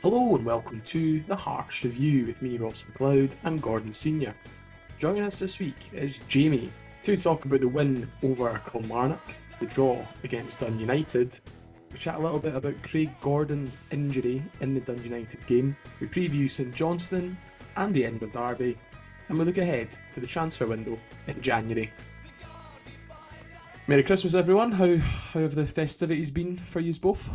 Hello and welcome to the Hearts Review with me, Ross McLeod, and Gordon Senior. Joining us this week is Jamie to talk about the win over Kilmarnock, the draw against Dun United. We chat a little bit about Craig Gordon's injury in the Dun United game. We preview St Johnstone and the Edinburgh Derby, and we look ahead to the transfer window in January. Merry Christmas, everyone. How, how have the festivities been for you both?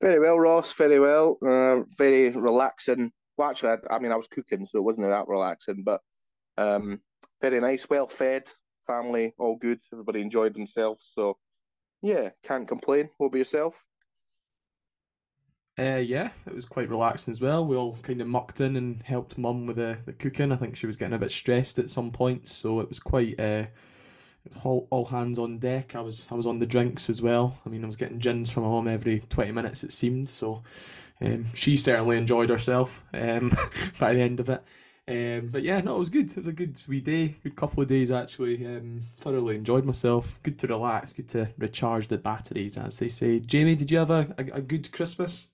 Very well, Ross. Very well. Uh, very relaxing. Well, actually, I, I, mean, I was cooking, so it wasn't that relaxing, but um, very nice. Well fed, family, all good. Everybody enjoyed themselves. So, yeah, can't complain. What about yourself? Uh, yeah, it was quite relaxing as well. We all kind of mucked in and helped mum with the, the cooking. I think she was getting a bit stressed at some points, so it was quite uh, all, all hands on deck. I was I was on the drinks as well. I mean, I was getting gins from my mum every twenty minutes it seemed. So um, she certainly enjoyed herself um, by the end of it. Um, but yeah, no, it was good. It was a good wee day, good couple of days actually. Um, thoroughly enjoyed myself. Good to relax, good to recharge the batteries, as they say. Jamie, did you have a, a, a good Christmas?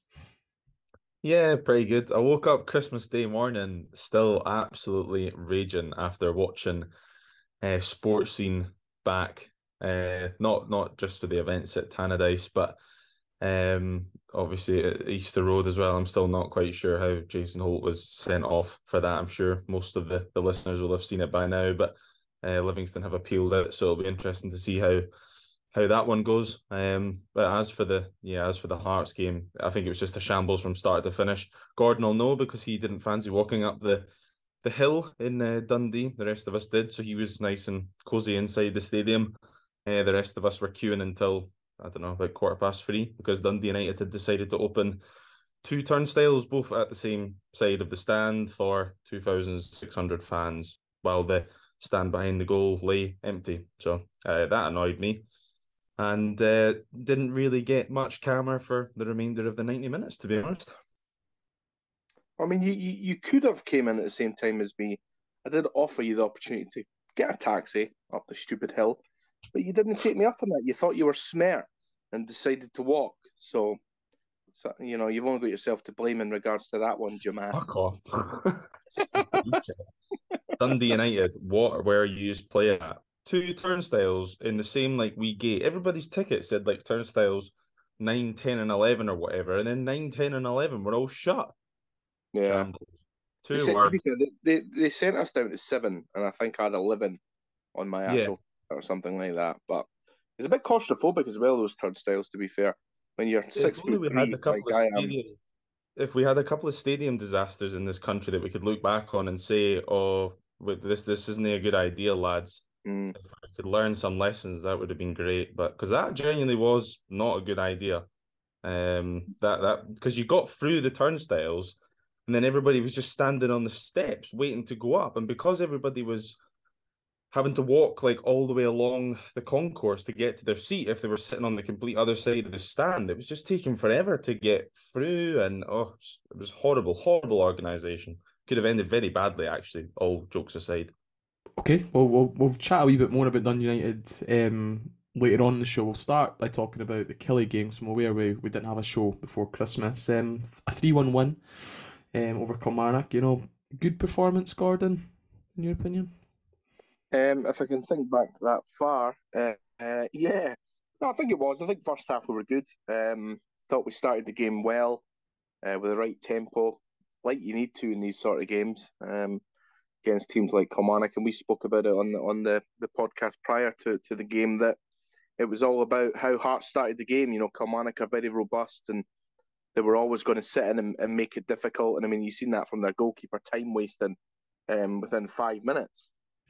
Yeah, pretty good. I woke up Christmas Day morning still absolutely raging after watching uh, sports scene back. Uh, not not just for the events at Tannadice, but um, obviously at Easter Road as well. I'm still not quite sure how Jason Holt was sent off for that. I'm sure most of the, the listeners will have seen it by now, but uh, Livingston have appealed it, so it'll be interesting to see how how that one goes. Um, but as for the yeah, as for the Hearts game, I think it was just a shambles from start to finish. Gordon will know because he didn't fancy walking up the the hill in uh, Dundee. The rest of us did, so he was nice and cozy inside the stadium. Uh, the rest of us were queuing until I don't know about quarter past three because Dundee United had decided to open two turnstiles, both at the same side of the stand for two thousand six hundred fans, while the stand behind the goal lay empty. So uh, that annoyed me, and uh, didn't really get much camera for the remainder of the ninety minutes, to be honest. I mean, you, you, you could have came in at the same time as me. I did offer you the opportunity to get a taxi up the stupid hill, but you didn't take me up on that. You thought you were smart and decided to walk. So, so you know, you've only got yourself to blame in regards to that one, Jamal. Fuck off. Dundee United, what where you used play at? Two turnstiles in the same like we gate. Everybody's ticket said like turnstiles 9, 10, and 11 or whatever. And then 9, 10, and 11 were all shut. Yeah. Two they, sent, they, they, they sent us down to seven, and I think I had 11 on my actual yeah. or something like that. But it's a bit claustrophobic as well, those turnstiles, to be fair. When you're six feet we had a couple like of stadium, If we had a couple of stadium disasters in this country that we could look back on and say, oh, this this isn't a good idea, lads. Mm. If I could learn some lessons, that would have been great. But because that genuinely was not a good idea. Um, that that because you got through the turnstiles and then everybody was just standing on the steps waiting to go up. And because everybody was having to walk like all the way along the concourse to get to their seat if they were sitting on the complete other side of the stand it was just taking forever to get through. And oh it was horrible horrible organization. Could have ended very badly actually all jokes aside. Okay well we'll, we'll chat a wee bit more about Dundee United um, later on in the show. We'll start by talking about the Killie games from aware we, we didn't have a show before Christmas. Um, a 3-1 win um, over Kilmarnock. You know, good performance, Gordon, in your opinion? Um, if I can think back that far, uh, uh, yeah, no, I think it was. I think first half we were good. Um, thought we started the game well, uh, with the right tempo, like you need to in these sort of games. Um, against teams like Kilmarnock, and we spoke about it on the on the, the podcast prior to, to the game that it was all about how Hart started the game. You know, Kilmarnock are very robust and they were always going to sit in and, and make it difficult. And I mean, you've seen that from their goalkeeper time wasting um, within five minutes.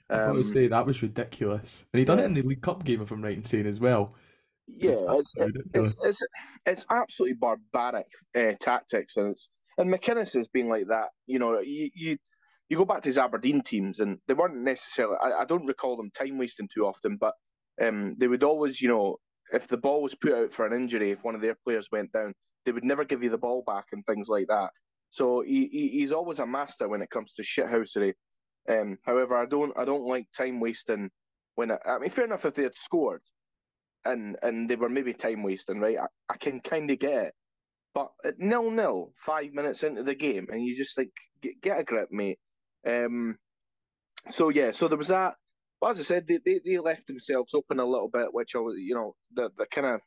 Um, I would say that was ridiculous, and he done yeah. it in the League Cup game, if I'm right in saying as well. Yeah, it's, it's, it's, it's, absolutely barbaric uh, tactics, and it's and McInnes has been like that. You know, you, you you go back to his Aberdeen teams, and they weren't necessarily. I, I don't recall them time wasting too often, but um, they would always, you know, if the ball was put out for an injury, if one of their players went down, they would never give you the ball back and things like that. So he, he he's always a master when it comes to shithousery. Um, however, I don't I don't like time wasting when I, I mean fair enough if they had scored and and they were maybe time wasting right I, I can kind of get it But at nil nil, five minutes into the game, and you just like get, get a grip, mate. Um, so yeah, so there was that. But as I said, they, they, they left themselves open a little bit, which I was, you know, the the kind of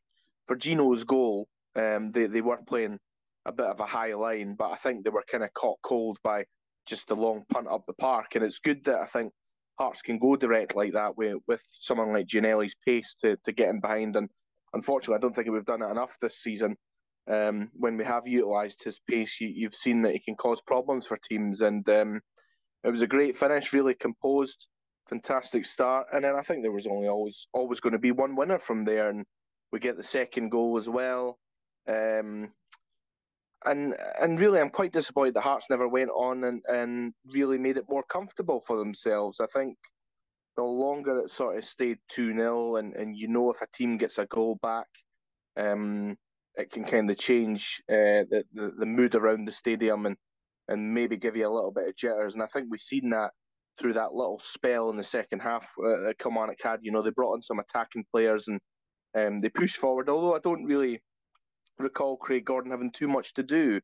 for Gino's goal, um, they they were playing a bit of a high line, but I think they were kind of caught cold by just the long punt up the park, and it's good that I think Hearts can go direct like that with with someone like Ginnelly's pace to to get in behind. And unfortunately, I don't think we've done it enough this season. Um, when we have utilised his pace, you, have seen that he can cause problems for teams, and um, it was a great finish, really composed, fantastic start. And then I think there was only always always going to be one winner from there, and we get the second goal as well. Um, and and really, I'm quite disappointed the Hearts never went on and, and really made it more comfortable for themselves. I think the longer it sort of stayed 2 0, and, and you know if a team gets a goal back, um, it can kind of change uh, the, the, the mood around the stadium and, and maybe give you a little bit of jitters. And I think we've seen that through that little spell in the second half uh, that Kilmarnock had. You know, they brought in some attacking players and um, they pushed forward, although I don't really recall Craig Gordon having too much to do,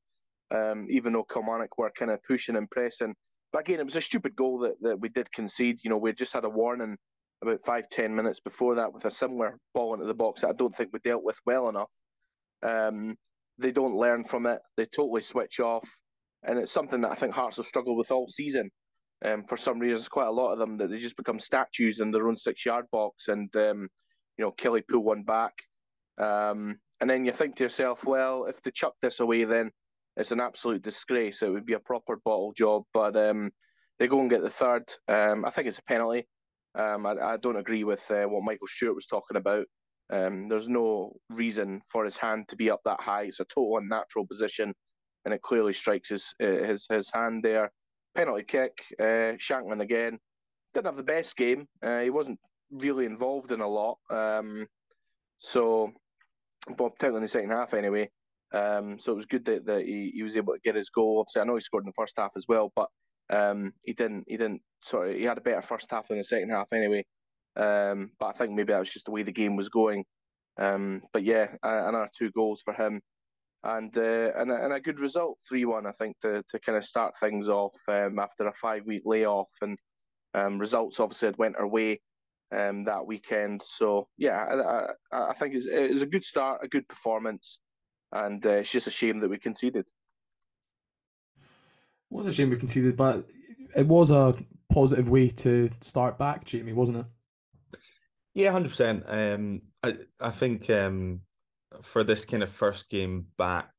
um, even though Kilmarnock were kind of pushing and pressing. But again, it was a stupid goal that, that we did concede. You know, we just had a warning about five, ten minutes before that with a similar ball into the box that I don't think we dealt with well enough. Um, they don't learn from it. They totally switch off. And it's something that I think Hearts have struggled with all season. Um, for some reasons, quite a lot of them that they just become statues in their own six yard box. And, um, you know, Killie pull one back. Um, and then you think to yourself, well, if they chuck this away, then it's an absolute disgrace. It would be a proper bottle job. But um, they go and get the third. Um, I think it's a penalty. Um, I, I, don't agree with uh, what Michael Stewart was talking about. Um, there's no reason for his hand to be up that high. It's a total unnatural position, and it clearly strikes his uh, his his hand there. Penalty kick. Uh, Shankland again didn't have the best game. Uh, he wasn't really involved in a lot. Um, so but particularly in the second half anyway. Um, so it was good that, that he, he was able to get his goal. Obviously, I know he scored in the first half as well, but um, he didn't. He didn't. Sort of, he had a better first half than the second half anyway. Um, but I think maybe that was just the way the game was going. Um, but yeah, another two goals for him, and uh, and, a, and a good result, three one. I think to to kind of start things off um, after a five week layoff, and um, results obviously had went our way um, that weekend. So yeah, I, I think it's, it's a good start, a good performance, and uh, it's just a shame that we conceded. It was a shame we conceded, but it was a positive way to start back, Jamie, wasn't it? Yeah, hundred um, percent. I I think um, for this kind of first game back,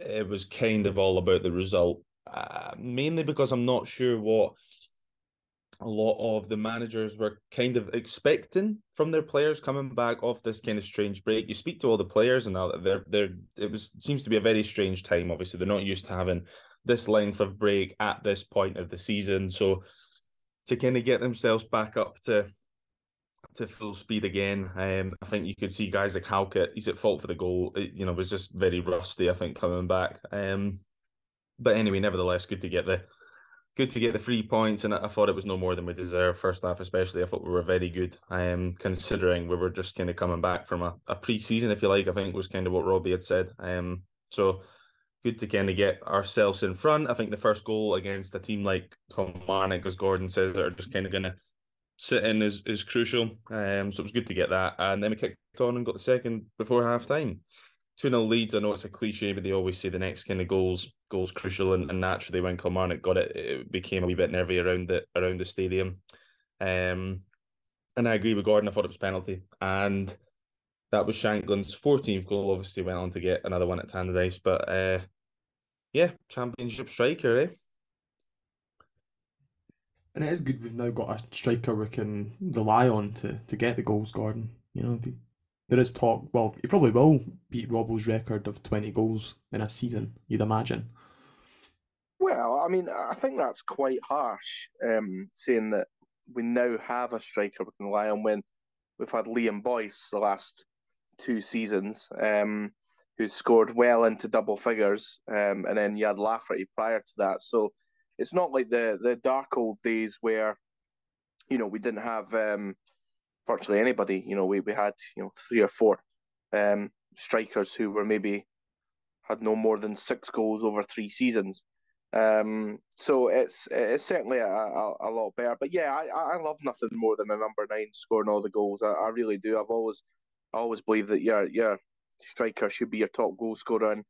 it was kind of all about the result, uh, mainly because I'm not sure what a lot of the managers were kind of expecting from their players coming back off this kind of strange break. You speak to all the players, and they're they're it was seems to be a very strange time. Obviously, they're not used to having this length of break at this point of the season. So to kind of get themselves back up to to full speed again, um, I think you could see guys like Halkett. He's at fault for the goal. It, you know, was just very rusty. I think coming back. Um, but anyway, nevertheless, good to get the good to get the three points, and I thought it was no more than we deserved. First half, especially, I thought we were very good. Um, considering we were just kind of coming back from a, a pre-season, if you like, I think was kind of what Robbie had said. Um, so good to kind of get ourselves in front. I think the first goal against a team like Kilmarnock, as Gordon says, are just kind of going to sit in is, is crucial. Um, so it was good to get that, and then we kicked on and got the second before half time. 2 0 leads. I know it's a cliche, but they always say the next kind of goals goals crucial, and, and naturally when Kilmarnock got it, it became a wee bit nervy around the around the stadium. Um, and I agree with Gordon. I thought it was penalty, and that was Shankland's 14th goal. Obviously, went on to get another one at Tannadice, but uh, yeah, championship striker, eh? And it is good we've now got a striker we can rely on to to get the goals, Gordon. You know, the, there is talk. Well, he probably will beat Robbo's record of twenty goals in a season. You'd imagine. Well, I mean, I think that's quite harsh. Um, saying that we now have a striker we can rely on when we've had Liam Boyce the last two seasons, um, who scored well into double figures, um, and then you had Lafferty prior to that. So it's not like the the dark old days where, you know, we didn't have um, virtually anybody. You know, we, we had you know three or four um, strikers who were maybe had no more than six goals over three seasons. Um, so it's it's certainly a, a, a, lot better. But yeah, I, I love nothing more than a number nine scoring all the goals. I, I really do. I've always I always believe that your your striker should be your top goal scorer, and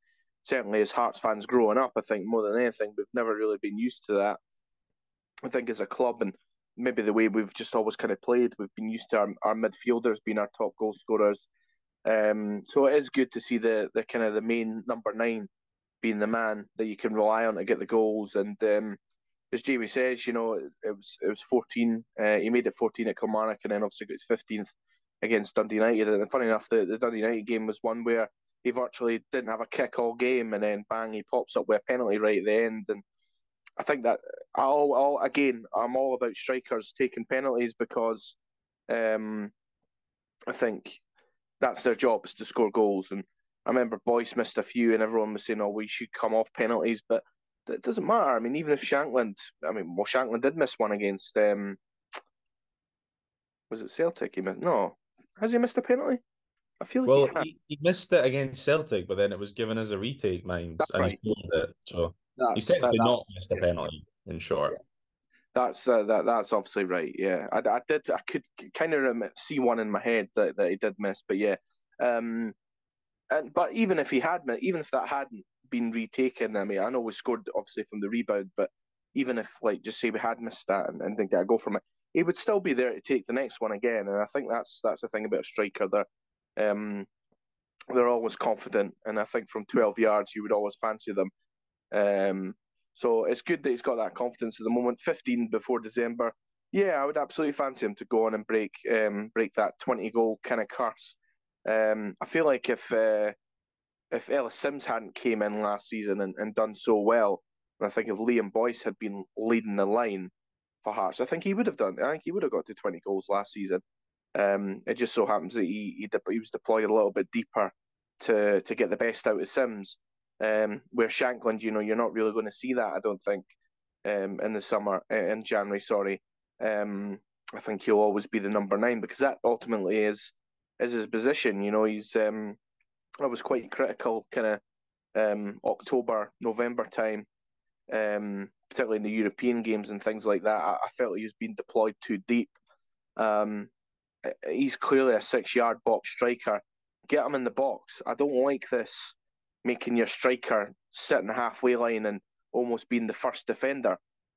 certainly as Hearts fans growing up, I think more than anything, we've never really been used to that. I think as a club and maybe the way we've just always kind of played, we've been used to our, our midfielders being our top goal scorers. Um, so it is good to see the the kind of the main number nine being the man that you can rely on to get the goals. And um, as Jamie says, you know, it, it was it was 14. Uh, he made it 14 at Kilmarnock, and then obviously got his 15th against Dundee United. And funny enough, the, the Dundee United game was one where he virtually didn't have a kick all game, and then bang, he pops up with a penalty right at the end. And I think that I'll, I'll again, I'm all about strikers taking penalties because um, I think that's their job is to score goals and I remember Boyce missed a few, and everyone was saying, "Oh, we should come off penalties," but it doesn't matter. I mean, even if Shankland, I mean, well, Shankland did miss one against, um, was it Celtic? He missed. No, has he missed a penalty? I feel like well, he, he, he, missed it against Celtic, but then it was given as a retake, mind, and right. he scored it. So that's, he's technically that, not missed a penalty. In short, yeah. that's uh, that that's obviously right. Yeah, I, I did. I could kind of see one in my head that, that he did miss, but yeah. Um, and but even if he had, even if that hadn't been retaken, I mean, I know we scored obviously from the rebound, but even if like just say we had missed that and, and didn't get a goal from it, he would still be there to take the next one again. And I think that's that's the thing about a striker. They're um, they're always confident, and I think from twelve yards you would always fancy them. Um, so it's good that he's got that confidence at the moment. Fifteen before December, yeah, I would absolutely fancy him to go on and break um, break that twenty goal kind of curse. Um, I feel like if uh, if Ellis Simms hadn't came in last season and, and done so well, and I think if Liam Boyce had been leading the line for Hearts, I think he would have done. I think he would have got to twenty goals last season. Um, it just so happens that he, he he was deployed a little bit deeper to to get the best out of Simms. Um, where Shankland, you know, you're not really going to see that. I don't think um, in the summer in January. Sorry, um, I think he'll always be the number nine because that ultimately is is his position. You know, he's um, I was quite critical kind of um, October, November time, um, particularly in the European games and things like that. I, I felt he was being deployed too deep. Um, he's clearly a six yard box striker. Get him in the box. I don't like this making your striker sit in the halfway line and almost being the first defender.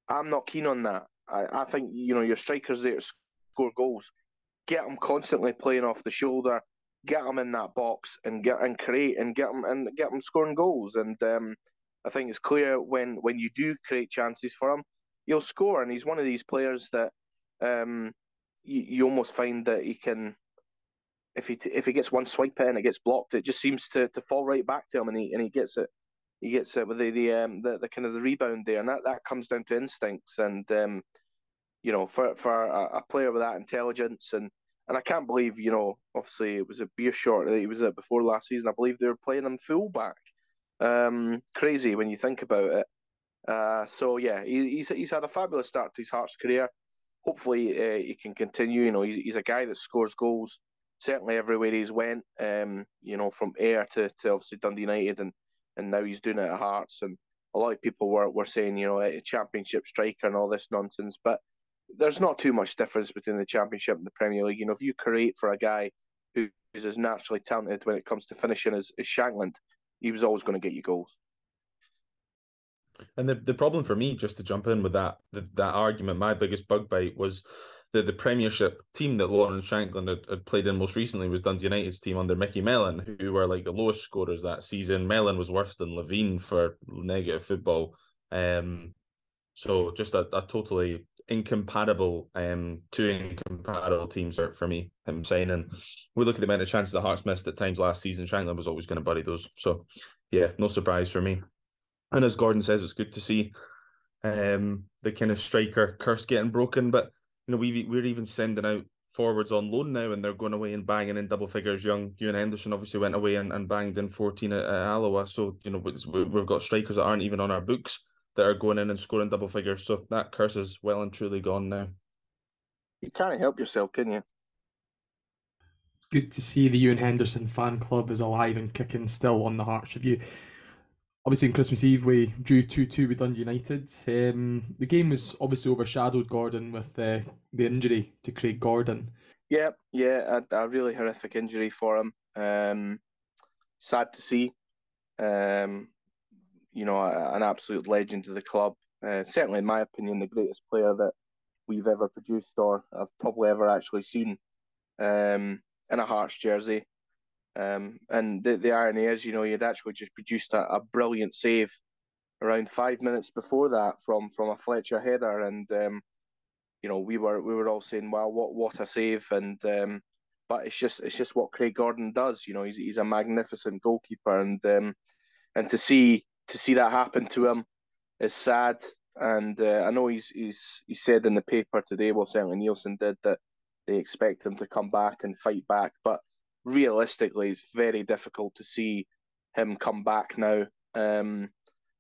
I'm not keen on that. I, I think you know your strikers there to score goals get them constantly playing off the shoulder, get them in that box and get and create and get them and get them scoring goals. And um, I think it's clear when when you do create chances for him, he'll score. And he's one of these players that um, you, you almost find that he can. If he if he gets one swipe in, it gets blocked. It just seems to, to fall right back to him, and he and he gets it. He gets it with the the um the, the kind of the rebound there, and that, that comes down to instincts. And um, you know, for for a, a, player with that intelligence and and I can't believe, you know, obviously it was a Beerschot that he was at before last season. I believe they were playing him fullback. Um, crazy when you think about it. Uh, so yeah, he, he's he's had a fabulous start to his Hearts career. Hopefully, uh, he can continue. You know, he's, he's a guy that scores goals certainly everywhere he's went. Um, you know, from Ayr to, to obviously Dundee United, and and now he's doing it at Hearts. And a lot of people were were saying, you know, a championship striker and all this nonsense, but there's not too much difference between the Championship and the Premier League. You know, if you create for a guy who's as naturally talented when it comes to finishing as, as Shankland, he was always going to get you goals. And the, the problem for me, just to jump in with that the, that argument, my biggest bug bite was the, the Premiership team that Lawrence Shankland had, had, played in most recently was Dundee United's team under Micky Mellon, who were like the lowest scorers that season. Mellon was worse than Levein for negative football. Um, so just a, a totally incompatible, um, two incompatible teams are for me. I'm saying, and we look at the amount of chances the Hearts missed at times last season. Shankland was always going to bury those. So, yeah, no surprise for me. And as Gordon says, it's good to see um, the kind of striker curse getting broken. But know, we we're even sending out forwards on loan now, and they're going away and banging in double figures. Young Ewan Henderson obviously went away and, and banged in 14 at, at Alloa. So you know, we've got strikers that aren't even on our books that are going in and scoring double figures. So that curse is well and truly gone now. You can't help yourself, can you? It's good to see the Ewan Henderson fan club is alive and kicking still on the Hearts Review. Obviously on Christmas Eve we drew 2-2 with Dundee United. Um, the game was obviously overshadowed, Gordon, with uh, the injury to Craig Gordon. Yeah, yeah, a, a really horrific injury for him. Um, sad to see. Um, you know, a, an absolute legend of the club. Uh, certainly, in my opinion, the greatest player that we've ever produced or I've probably ever actually seen um, in a Hearts jersey. Um, and the, the irony is, you know, he had actually just produced a, a brilliant save around five minutes before that from from a Fletcher header, and um, you know we were we were all saying, "Well, what what a save!" And um, but it's just it's just what Craig Gordon does. You know, he's he's a magnificent goalkeeper, and um, and to see to see that happen to him is sad. And uh, I know he's he's he said in the paper today, well, certainly Neilson did that they expect him to come back and fight back, but realistically, it's very difficult to see him come back now. Um,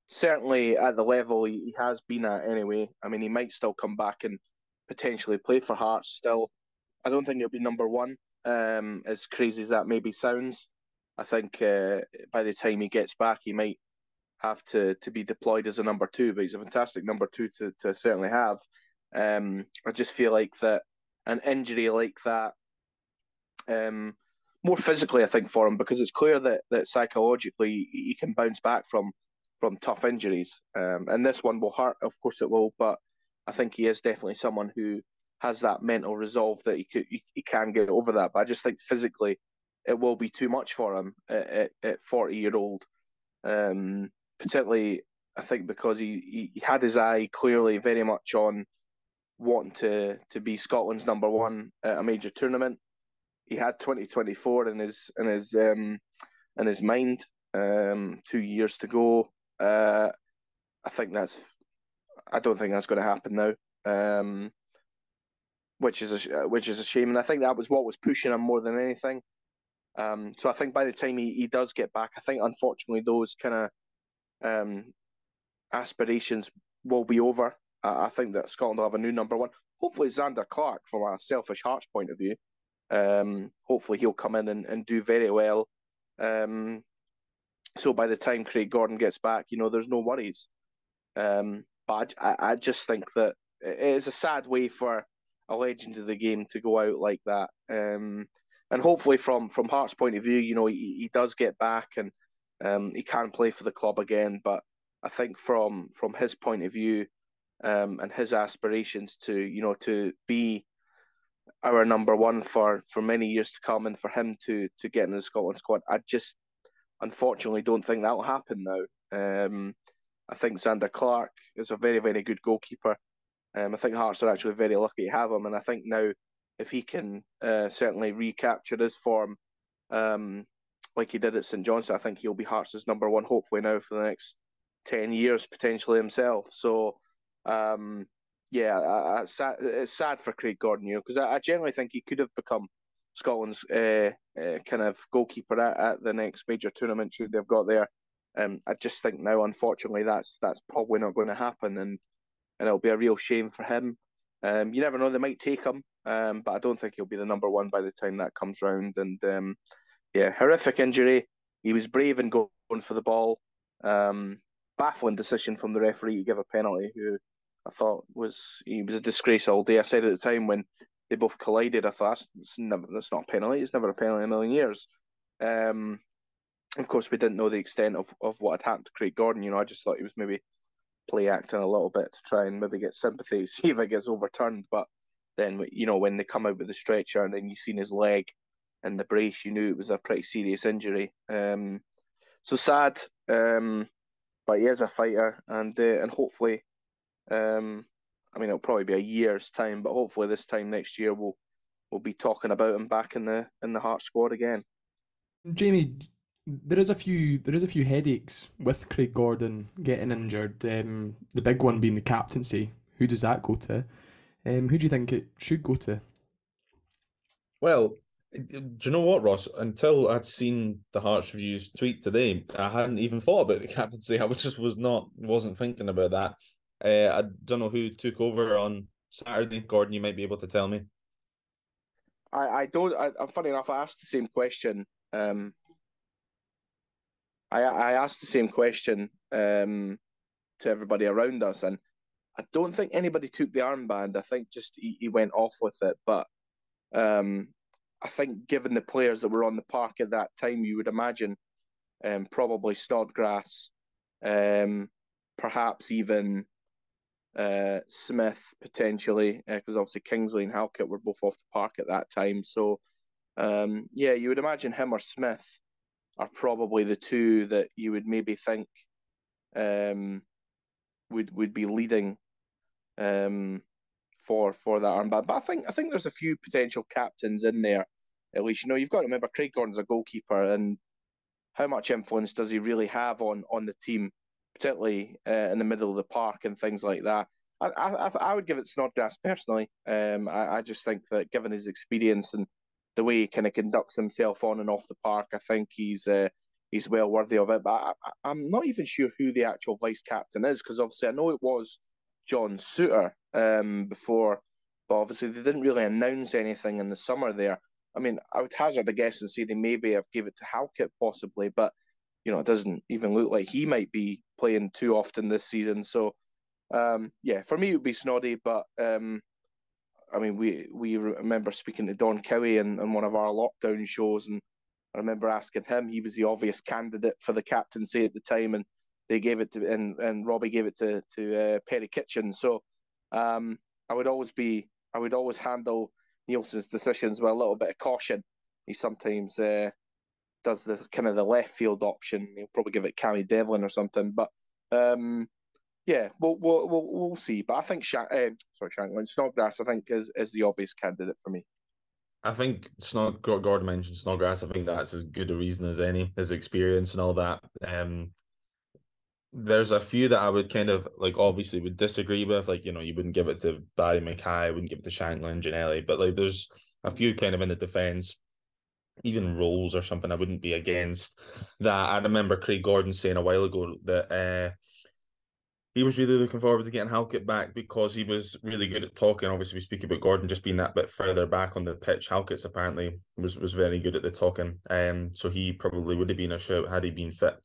certainly at the level he, has been at anyway. I mean, he might still come back and potentially play for Hearts still. I don't think he'll be number one, um, as crazy as that maybe sounds. I think uh, by the time he gets back, he might have to, to be deployed as a number two, but he's a fantastic number two to, to certainly have. Um, I just feel like that an injury like that um, more physically, I think, for him because it's clear that that psychologically he can bounce back from from tough injuries. Um, and this one will hurt, of course, it will. But I think he is definitely someone who has that mental resolve that he could he, he can get over that. But I just think physically, it will be too much for him at, at, forty year old. Um, particularly, I think because he, he had his eye clearly very much on wanting to to be Scotland's number one at a major tournament he had 2024 in his in his um, in his mind. Um, two years to go. Uh, I think that's. I don't think that's going to happen now. Um, which is a which is a shame, and I think that was what was pushing him more than anything. Um, so I think by the time he, he does get back, I think unfortunately those kind of um, aspirations will be over. I, I think that Scotland will have a new number one. Hopefully, Zander Clark, from a selfish Hearts point of view, um, hopefully, he'll come in and, and do very well. Um, so by the time Craig Gordon gets back, you know, there's no worries. Um, but I, I just think that it is a sad way for a legend of the game to go out like that. Um, and hopefully, from from Hart's point of view, you know, he, he does get back and um, he can play for the club again. But I think from from his point of view um, and his aspirations to you know to be our number one for for many years to come, and for him to to get in the Scotland squad, I just unfortunately don't think that will happen now. Um, I think Zander Clark is a very very good goalkeeper. Um, I think Hearts are actually very lucky to have him, and I think now if he can uh, certainly recapture his form, um, like he did at St John's, I think he'll be Hearts' number one. Hopefully now for the next ten years potentially himself. So um, yeah, sad, it's sad for Craig Gordon, you know, because I, I, generally think he could have become Scotland's uh, uh, kind of goalkeeper at, at the next major tournament should they've got there. Um, I just think now, unfortunately, that's that's probably not going to happen, and and it'll be a real shame for him. Um, you never know; they might take him, um, but I don't think he'll be the number one by the time that comes round. And um, yeah, horrific injury. He was brave in going for the ball. Um, baffling decision from the referee to give a penalty. Who I thought was he was a disgrace all day. I said at the time when they both collided, I thought that's, never, that's not a penalty. It's never a penalty in a million years. Um, of course, we didn't know the extent of, of what had happened to Craig Gordon. You know, I just thought he was maybe play acting a little bit to try and maybe get sympathy, see if it gets overturned. But then, you know, when they come out with the stretcher and then you seen his leg and the brace, you knew it was a pretty serious injury. Um, so sad. Um, but he is a fighter, and uh, and hopefully um, I mean, it'll probably be a year's time, but hopefully this time next year we'll we'll be talking about him back in the in the Heart squad again. Jamie, there is a few there is a few headaches with Craig Gordon getting injured. Um, the big one being the captaincy. Who does that go to? Um, who do you think it should go to? Well, do you know what, Ross? Until I'd seen the Hearts Reviews tweet today, I hadn't even thought about the captaincy. I just was not wasn't thinking about that. Uh, I don't know who took over on Saturday. Gordon, you might be able to tell me. I, I don't. I, am funny enough. I asked the same question um, I I asked the same question um, to everybody around us, and I don't think anybody took the armband. I think just he, he went off with it. But um, I think given the players that were on the park at that time, you would imagine um, probably Snodgrass, um, perhaps even uh, Smith potentially, because uh, obviously Kingsley and Halkett were both off the park at that time. So um, yeah, you would imagine him or Smith are probably the two that you would maybe think um, would would be leading um, for for that armband. But I think I think there's a few potential captains in there. At least you know you've got to remember Craig Gordon's a goalkeeper, and how much influence does he really have on on the team, particularly uh, in the middle of the park and things like that. I I, I would give it Snodgrass personally. Um, I, I just think that given his experience and the way he kind of conducts himself on and off the park, I think he's uh, he's well worthy of it. But I, am not even sure who the actual vice captain is because obviously I know it was John Souttar um, before, but obviously they didn't really announce anything in the summer there. I mean, I would hazard a guess and say they maybe have gave it to Halkett possibly, but you know it doesn't even look like he might be playing too often this season. So um, yeah, for me it would be Snoddy, but um, I mean, we we remember speaking to Don Cowie in, in one of our lockdown shows, and I remember asking him. He was the obvious candidate for the captaincy at the time, and they gave it to and and Robbie gave it to to uh, Perry Kitchen. So um, I would always be I would always handle Neilson's decisions with a little bit of caution. He sometimes uh, does the kind of the left field option. He'll probably give it Cammy Devlin or something, but um, yeah, we'll, we'll we'll we'll see. But I think Shank, uh, sorry, Shankland Snodgrass, I think is is the obvious candidate for me. I think Snod Gordon mentioned Snodgrass. I think that's as good a reason as any. His experience and all that. Um, there's a few that I would kind of like obviously would disagree with. Like, you know, you wouldn't give it to Barry McKay, wouldn't give it to Shankland, Ginnelly, but like there's a few kind of in the defence, even roles or something I wouldn't be against that. I remember Craig Gordon saying a while ago that uh he was really looking forward to getting Halkett back because he was really good at talking. Obviously, we speak about Gordon just being that bit further back on the pitch. Halkett's apparently was was very good at the talking, um, so he probably would have been a shout had he been fit,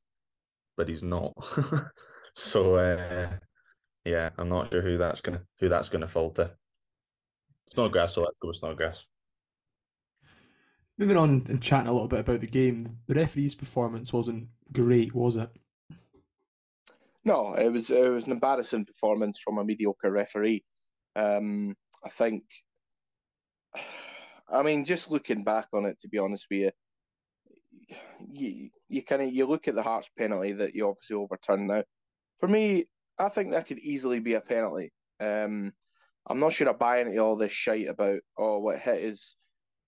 but he's not. so uh, yeah, I'm not sure who that's gonna who that's gonna fall to. Snodgrass, so let's go with Snodgrass. Moving on and chatting a little bit about the game, the referee's performance wasn't great, was it? No, it was it was an embarrassing performance from a mediocre referee. Um, I think. I mean, just looking back on it, to be honest with you, you you kind of you look at the Hearts penalty that you obviously overturned. Now, for me, I think that could easily be a penalty. Um, I'm not sure I buy into all this shite about oh what hit his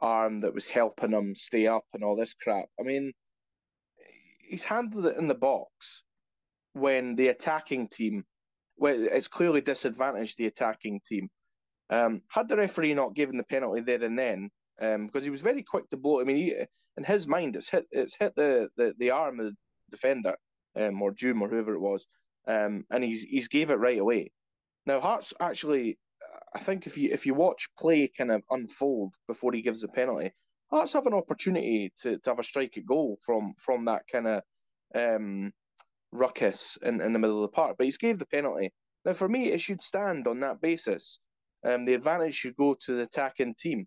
arm that was helping him stay up and all this crap. I mean, he's handled it in the box when the attacking team, well, it's clearly disadvantaged the attacking team. Um, had the referee not given the penalty there and then, um, because he was very quick to blow. I mean, he, in his mind, it's hit it's hit the the, the arm of the defender, um, or Doom or whoever it was, um, and he's he's gave it right away. Now Hearts actually, I think if you if you watch play kind of unfold before he gives a penalty, Hearts have an opportunity to, to have a strike at goal from from that kind of um, ruckus in, in the middle of the park. But he's gave the penalty. Now, for me, it should stand on that basis. Um, the advantage should go to the attacking team.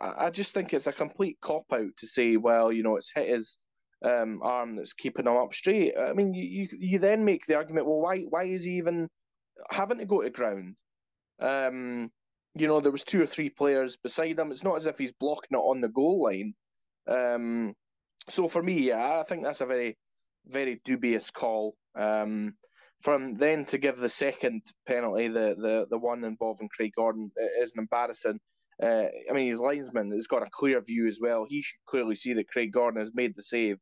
I, I just think it's a complete cop out to say, well, you know, it's hit his um, arm that's keeping him up straight. I mean, you, you you then make the argument, well, why why is he even having to go to ground? Um, you know, there was two or three players beside him. It's not as if he's blocking it on the goal line. Um, so for me, yeah, I think that's a very very dubious call. Um, from then to give the second penalty, the the the one involving Craig Gordon, is an embarrassing. Uh, I mean, his linesman has got a clear view as well. He should clearly see that Craig Gordon has made the save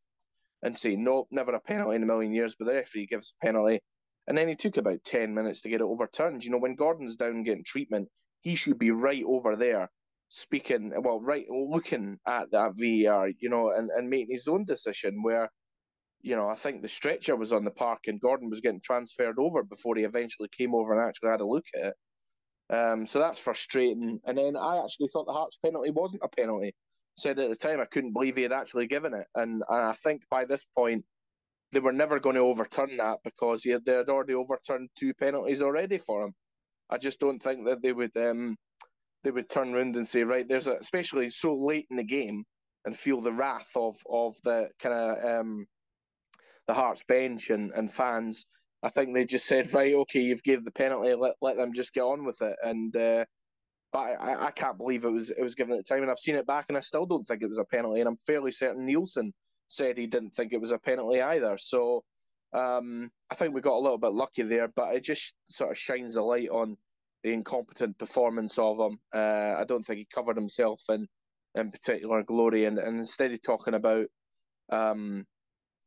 and say, nope, never a penalty in a million years. But the referee gives a penalty. And then he took about 10 minutes to get it overturned. You know, when Gordon's down getting treatment, he should be right over there speaking, well, right, looking at that VAR, you know, and, and making his own decision where you know, I think the stretcher was on the park and Gordon was getting transferred over before he eventually came over and actually had a look at it. Um, so that's frustrating. And then I actually thought the Hearts penalty wasn't a penalty. Said at the time I couldn't believe he had actually given it. And, and I think by this point, they were never going to overturn that because he had, they had already overturned two penalties already for him. I just don't think that they would um, they would turn around and say, right, there's a especially so late in the game and feel the wrath of of the kind of um, the Hearts bench and, and fans. I think they just said, right, okay, you've gave the penalty, let let them just get on with it. And uh, but I, I can't believe it was it was given at the time, and I've seen it back, and I still don't think it was a penalty. And I'm fairly certain Neilson said he didn't think it was a penalty either. So um, I think we got a little bit lucky there, but it just sort of shines a light on the incompetent performance of him. Uh, I don't think he covered himself in in particular glory, and, and instead of talking about um,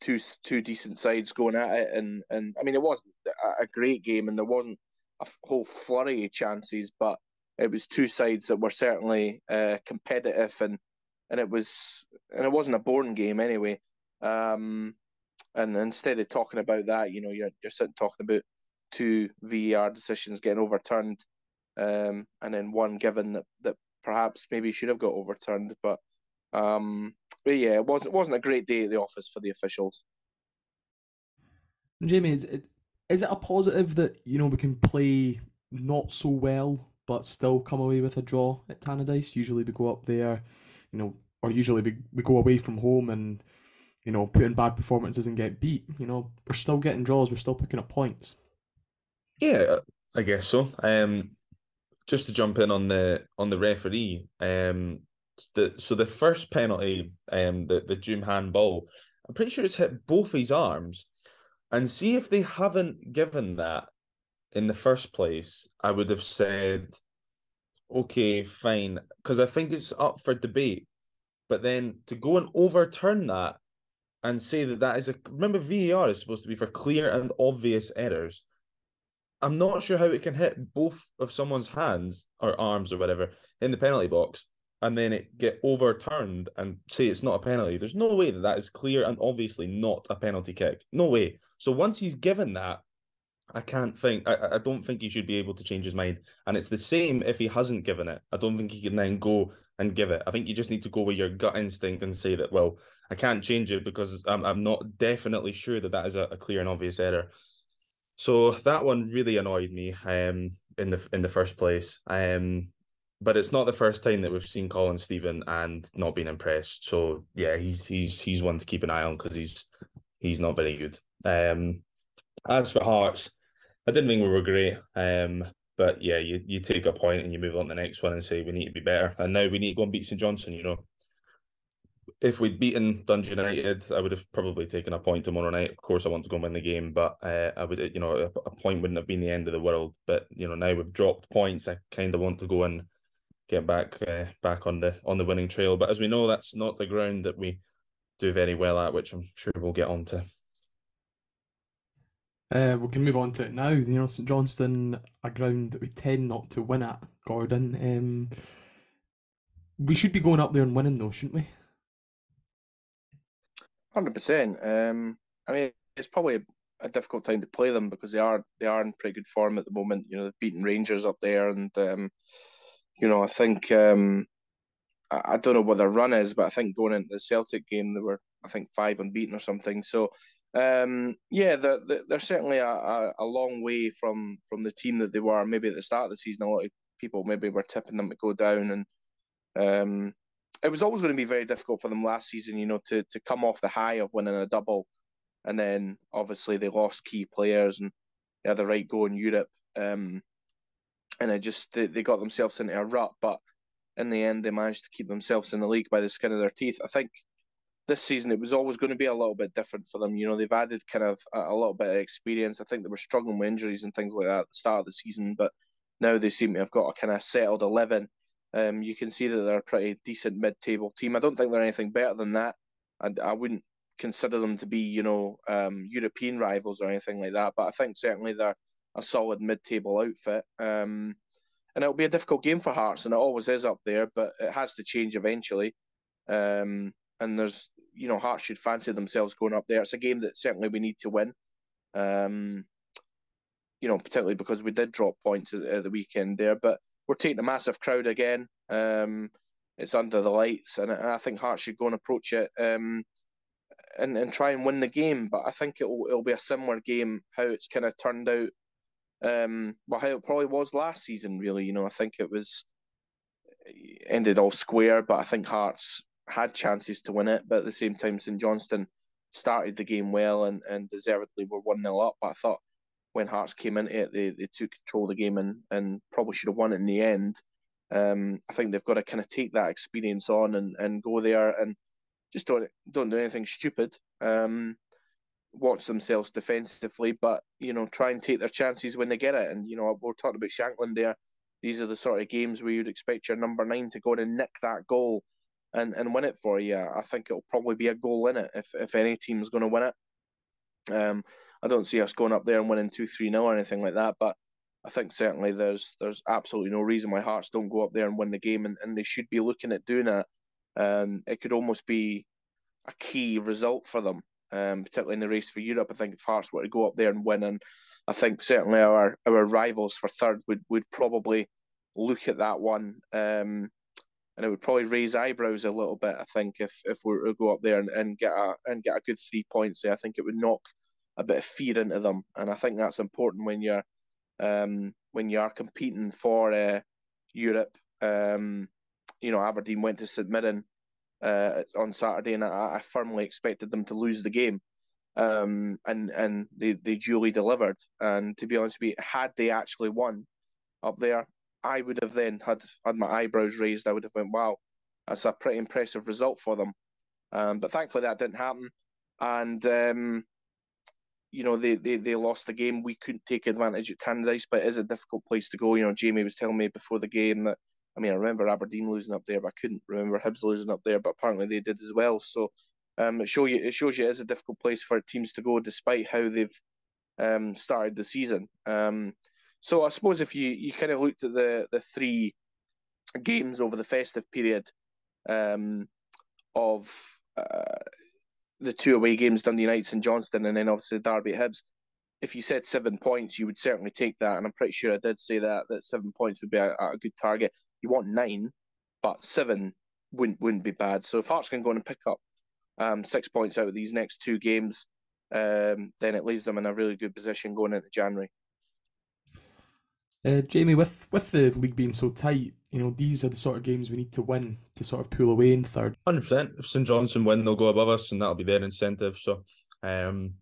two two decent sides going at it, and and I mean it wasn't a great game, and there wasn't a whole flurry of chances, but it was two sides that were certainly uh, competitive, and and it was and it wasn't a boring game anyway. Um, and instead of talking about that, you know, you're you're sitting talking about two VAR decisions getting overturned, um, and then one given that, that perhaps maybe should have got overturned. But um, but yeah, it wasn't wasn't a great day at the office for the officials. Jamie, is it is it a positive that you know we can play not so well but still come away with a draw at Tannadice? Usually we go up there, you know, or usually we, we go away from home and you know put in bad performances and get beat. You know, we're still getting draws. We're still picking up points. Yeah, I guess so. Um, just to jump in on the on the referee, um, the so the first penalty, um, the the Doom handball, I'm pretty sure it's hit both his arms, and see if they haven't given that in the first place, I would have said, okay, fine, because I think it's up for debate. But then to go and overturn that and say that that is a remember VAR is supposed to be for clear and obvious errors. I'm not sure how it can hit both of someone's hands or arms or whatever in the penalty box and then it get overturned and say it's not a penalty. There's no way that that is clear and obviously not a penalty kick. No way. So once he's given that, I can't think. I, I don't think he should be able to change his mind. And it's the same if he hasn't given it. I don't think he can then go and give it. I think you just need to go with your gut instinct and say that. Well, I can't change it because I'm I'm not definitely sure that that is a, a clear and obvious error. So that one really annoyed me um, in the in the first place. Um, but it's not the first time that we've seen Colin Steven and not been impressed. So yeah, he's he's he's one to keep an eye on because he's he's not very good. Um, as for Hearts, I didn't think we were great. Um, but yeah, you, you take a point and you move on to the next one and say we need to be better. And now we need to go and beat St Johnstone, you know if we'd beaten Dundee United, I would have probably taken a point tomorrow night. Of course, I want to go and win the game, but uh, I would, you know, a, a, point wouldn't have been the end of the world. But you know, now we've dropped points. I kind of want to go and get back, uh, back on the on the winning trail. But as we know, that's not the ground that we do very well at, which I'm sure we'll get on to. Uh, we can move on to it now. You know, St Johnstone, a ground that we tend not to win at. Gordon, um, we should be going up there and winning though, shouldn't we? Hundred percent. Um, I mean, it's probably a, a, difficult time to play them because they are they are in pretty good form at the moment. You know, they've beaten Rangers up there, and um, you know, I think um, I, I, don't know what their run is, but I think going into the Celtic game, they were I think five unbeaten or something. So, um, yeah, they're they're certainly a, a, a long way from from the team that they were maybe at the start of the season. A lot of people maybe were tipping them to go down, and um, it was always going to be very difficult for them last season, you know, to to come off the high of winning a double, and then obviously they lost key players and they had the right go in Europe, um, and it just they, they got themselves into a rut. But in the end, they managed to keep themselves in the league by the skin of their teeth. I think this season it was always going to be a little bit different for them. You know, they've added kind of a, a little bit of experience. I think they were struggling with injuries and things like that at the start of the season, but now they seem to have got a kind of settled eleven um, you can see that they're a pretty decent mid-table team. I don't think they're anything better than that, and I wouldn't consider them to be, you know, um, European rivals or anything like that. But I think certainly they're a solid mid-table outfit. Um, and it'll be a difficult game for Hearts, and it always is up there. But it has to change eventually. Um, and there's, you know, Hearts should fancy themselves going up there. It's a game that certainly we need to win. Um, you know, particularly because we did drop points at, the weekend there, but we're taking a massive crowd again. Um, it's under the lights, and I think Hearts should go and approach it um, and and try and win the game. But I think it'll it'll be a similar game how it's kind of turned out. Um, well, how it probably was last season. Really, you know, I think it was ended all square, but I think Hearts had chances to win it. But at the same time, St Johnstone started the game well and, and deservedly were 1 0 up. But I thought when Hearts came into it, they, they took control of the game and, and probably should have won it in the end. Um, I think they've got to kind of take that experience on and, and go there and just don't don't do anything stupid. Um, watch themselves defensively, but you know try and take their chances when they get it. And you know we're talking about Shankland there. These are the sort of games where you'd expect your number nine to go and nick that goal and, and win it for you. I think it'll probably be a goal in it if if any team's going to win it. Um, I don't see us going up there and winning two three nil or anything like that, but I think certainly there's there's absolutely no reason why Hearts don't go up there and win the game, and, and they should be looking at doing it. Um, it could almost be a key result for them, um, particularly in the race for Europe. I think if Hearts were to go up there and win, and I think certainly our our rivals for third would would probably look at that one. Um, and it would probably raise eyebrows a little bit. I think if if we were to go up there and, and get a and get a good three points there, I think it would knock a bit of fear into them, and I think that's important when you're um, when you are competing for uh, Europe. Um, you know, Aberdeen went to St Mirren uh, on Saturday, and I, I, firmly expected them to lose the game. Um, and and they, they duly delivered. And to be honest with you, had they actually won up there, I would have then had had my eyebrows raised. I would have went, "Wow, that's a pretty impressive result for them." Um, but thankfully, that didn't happen, and um, you know they, they they lost the game. We couldn't take advantage at Tannadice, but it is a difficult place to go. You know, Jamie was telling me before the game that I mean, I remember Aberdeen losing up there, but I couldn't remember Hibs losing up there. But apparently they did as well. So um, it show you it shows you it is a difficult place for teams to go, despite how they've um, started the season. Um, so I suppose if you, you kind of looked at the, the three games over the festive period um, of uh, the two away games, Dundee United and Johnstone, and then obviously Derby Hibs, if you said seven points, you would certainly take that. And I'm pretty sure I did say that that seven points would be a, a good target. You want nine, but seven wouldn't wouldn't be bad. So if Hearts can go and pick up um, six points out of these next two games, um, then it leaves them in a really good position going into January. Uh, Jamie, with with the league being so tight, you know these are the sort of games we need to win to sort of pull away in third. Hundred percent. If St Johnstone win, they'll go above us, and that'll be their incentive. So, um,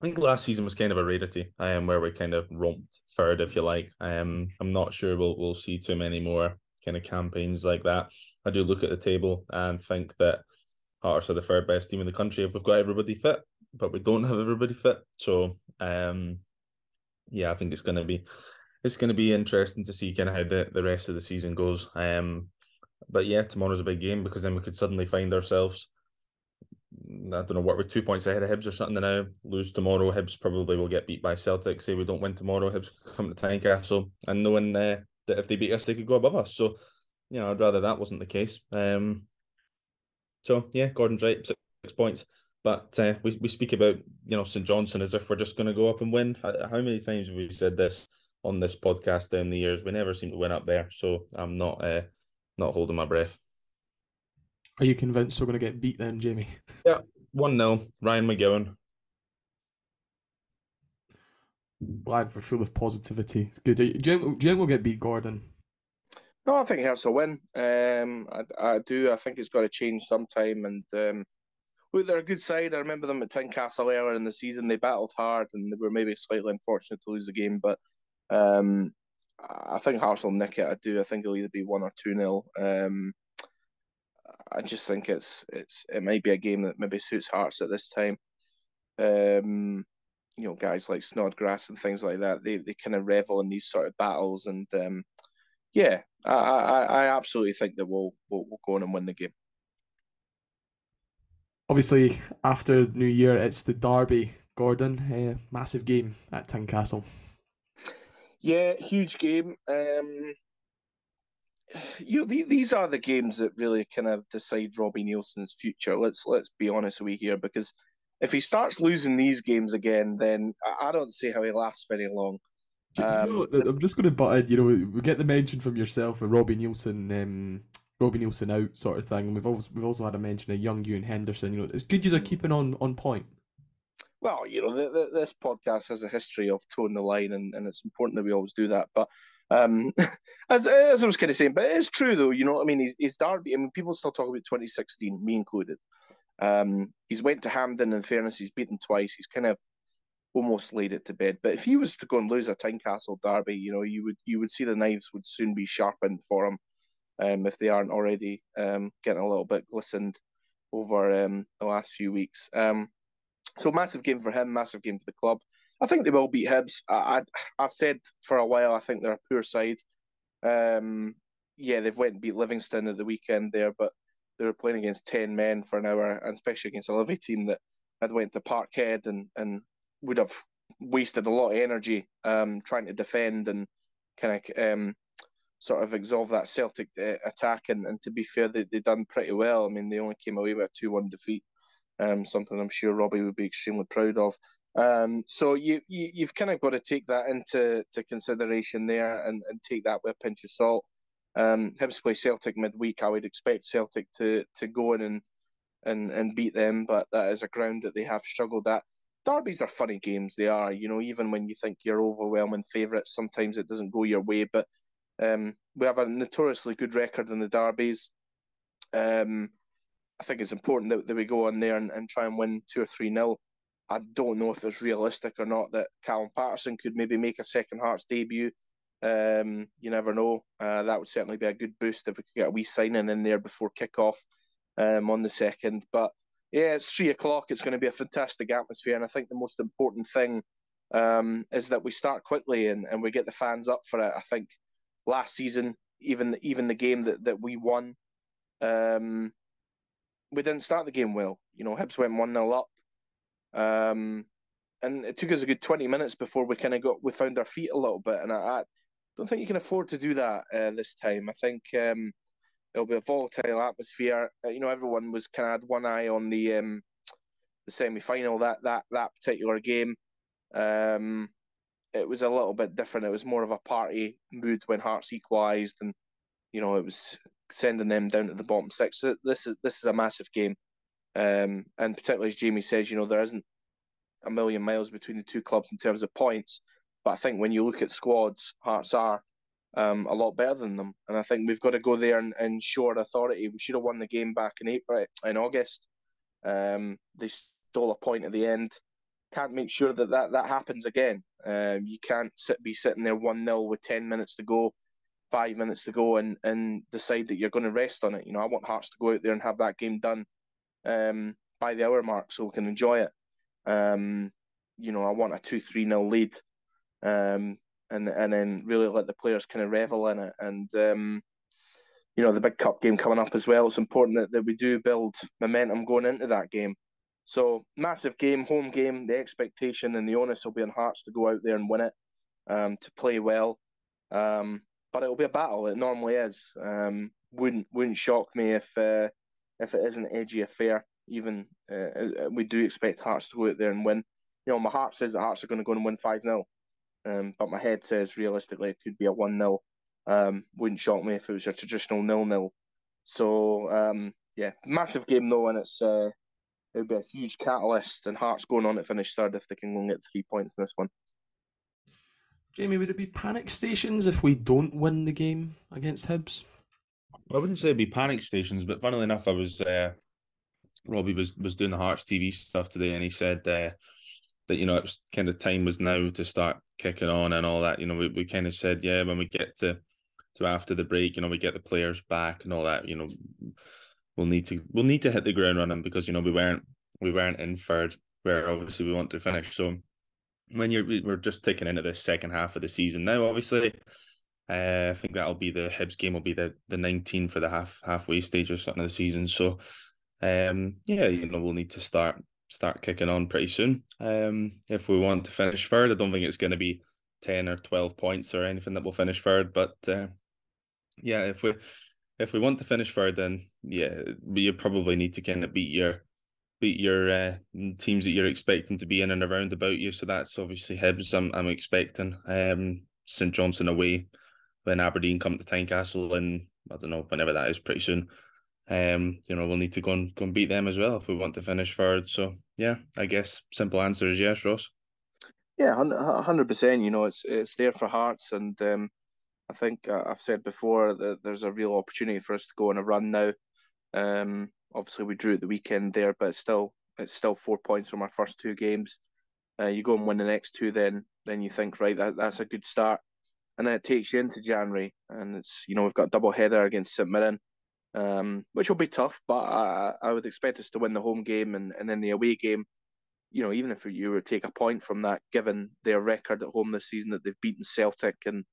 I think last season was kind of a rarity, um, where we kind of romped third, if you like. Um, I'm not sure we'll we'll see too many more kind of campaigns like that. I do look at the table and think that Hearts are the third best team in the country if we've got everybody fit, but we don't have everybody fit. So, um, yeah, I think it's going to be it's going to be interesting to see kind of how the, the rest of the season goes. Um, but yeah, tomorrow's a big game because then we could suddenly find ourselves. I don't know what we're two points ahead of Hibs or something now. Lose tomorrow, Hibs probably will get beat by Celtic. Say we don't win tomorrow, Hibs come to Tynecastle, and knowing uh, that if they beat us, they could go above us. So, you know, I'd rather that wasn't the case. Um, so yeah, Gordon's right, six points. But uh, we we speak about you know St Johnstone as if we're just going to go up and win. How, how, many times have we said this on this podcast down the years? We never seem to win up there, so I'm not uh, not holding my breath. Are you convinced we're going to get beat then, Jamie? Yeah, one 0 Ryan McGowan. Glad we're full of positivity. It's good. Do you, do you think we'll get beat, Gordon? No, I think Hearts will win. Um, I, I do. I think it's got to change sometime, and um, Look, they're a good side. I remember them at Tynecastle earlier in the season. They battled hard and they were maybe slightly unfortunate to lose the game, but um, I think Hearts will nick it. I do. I think it'll either be one or two nil. Um, I just think it's it's it might be a game that maybe suits Hearts at this time. Um, you know, guys like Snodgrass and things like that. They they kind of revel in these sort of battles, and um, yeah, I, I I absolutely think that we'll, we'll we'll go on and win the game obviously after New Year, it's the Derby. Gordon, uh, massive game at Tynecastle. Yeah, huge game. Um, you know, these are the games that really kind of decide Robbie Neilson's future. Let's let's be honest with you here, because if he starts losing these games again, then I don't see how he lasts very long. Um, you know, I'm just going to butt in. You know, we get the mention from yourself of Robbie Neilson um, Robbie Neilson out sort of thing. And we've also we've also had a mention of young Euan Henderson. You know, it's good you are keeping on on point. Well, you know, the, the, this podcast has a history of toeing the line, and, and it's important that we always do that. But um, as, as I was kind of saying, but it's true though. You know, I mean, he's, he's Derby. I mean, people still talk about 2016, me included. Um, he's went to Hampden. In fairness, he's beaten twice. He's kind of almost laid it to bed. But if he was to go and lose a Tynecastle derby, you know, you would you would see the knives would soon be sharpened for him, um, if they aren't already um, getting a little bit glistened over um, the last few weeks. Um, so massive game for him, massive game for the club. I think they will beat Hibs. I, I have said for a while I think they're a poor side. Um, yeah, they've went and beat Livingston at the weekend there, but they were playing against ten men for an hour, and especially against a Livy team that had went to Parkhead and and would have wasted a lot of energy um, trying to defend and kind of um, sort of exsolve that Celtic uh, attack. And, and to be fair, they they done pretty well. I mean, they only came away with a two one defeat, um, something I'm sure Robbie would be extremely proud of. Um, so you, you you've kind of got to take that into to consideration there and, and take that with a pinch of salt. Um, Hibs play Celtic midweek. I would expect Celtic to to go in and and and beat them, but that is a ground that they have struggled at derbies are funny games. They are, you know, even when you think you're overwhelming favourites, sometimes it doesn't go your way. But um, we have a notoriously good record in the derbies. Um, I think it's important that, that we go on there and, and try and win two or three nil. I don't know if it's realistic or not that Callum Paterson could maybe make a second Hearts debut. Um, you never know. Uh, that would certainly be a good boost if we could get a wee signing in there before kick off um, on the second. But yeah, it's three o'clock. It's going to be a fantastic atmosphere, and I think the most important thing um, is that we start quickly and, and we get the fans up for it. I think last season, even even the game that, that we won, um, we didn't start the game well. You know, Hibs went one 0 up, um, and it took us a good twenty minutes before we kind of got we found our feet a little bit. And I, I don't think you can afford to do that uh, this time. I think um, it'll be a volatile atmosphere. Uh, you know, everyone was kind of had one eye on the um, the semi final that that that particular game. Um, it was a little bit different. It was more of a party mood when Hearts equalised, and you know it was sending them down to the bottom six. This is this is a massive game, um, and particularly as Jamie says, you know there isn't a million miles between the two clubs in terms of points. But I think when you look at squads, Hearts are um, a lot better than them. And I think we've got to go there and, and show our authority. We should have won the game back in April, in August. Um, they stole a point at the end. Can't make sure that that, that happens again. Um, you can't sit, be sitting there 1 0 with 10 minutes to go, five minutes to go, and, and decide that you're going to rest on it. You know, I want Hearts to go out there and have that game done um, by the hour mark so we can enjoy it. Um, you know, I want a 2 3 0 lead. Um, and and then really let the players kind of revel in it. And um, you know, the big cup game coming up as well. It's important that, that we do build momentum going into that game. So massive game, home game. The expectation and the onus will be on Hearts to go out there and win it, um, to play well. Um, but it'll be a battle. It normally is. Um, wouldn't wouldn't shock me if uh, if it is an edgy affair. Even uh, uh we do expect Hearts to go out there and win. You know, my heart says that Hearts are going to go and win five 0 um, but my head says realistically it could be a 1 0. Um, wouldn't shock me if it was a traditional nil nil. So, um, yeah, massive game though, and it's uh, it would be a huge catalyst, and Hearts going on to finish third if they can go and get three points in this one. Jamie, would it be panic stations if we don't win the game against Hibs? I wouldn't say it'd be panic stations, but funnily enough, I was uh, Robbie was was doing the Hearts TV stuff today, and he said uh, that you know it was kind of time was now to start kicking on and all that. You know, we, we kind of said, yeah, when we get to to after the break, you know, we get the players back and all that. You know, we'll need to we'll need to hit the ground running because you know we weren't we weren't in third where obviously we want to finish. So when you're we're just taking into the second half of the season now, obviously. Uh, I think that'll be the Hibs game will be the the 19 for the half halfway stage or something of the season. So um yeah, you know, we'll need to start start kicking on pretty soon. Um, if we want to finish third, I don't think it's going to be ten or twelve points or anything that will finish third. But uh, yeah, if we if we want to finish third, then yeah, you probably need to kind of beat your beat your uh, teams that you're expecting to be in and around about you. So that's obviously Hibs. I'm I'm expecting um, St Johnstone away when Aberdeen come to Tynecastle and I don't know whenever that is, pretty soon. Um, you know, we'll need to go and go and beat them as well if we want to finish third. So yeah, I guess simple answer is yes, Ross. Yeah, hundred percent. You know, it's it's there for Hearts, and um, I think uh, I've said before that there's a real opportunity for us to go on a run now. Um, obviously we drew at the weekend there, but still it's still four points from our first two games. Uh, you go and win the next two, then then you think right that that's a good start, and then it takes you into January, and it's you know we've got double header against St Mirren, um, which will be tough, but I, I would expect us to win the home game and and then the away game. You know, even if you were to take a point from that, given their record at home this season, that they've beaten Celtic and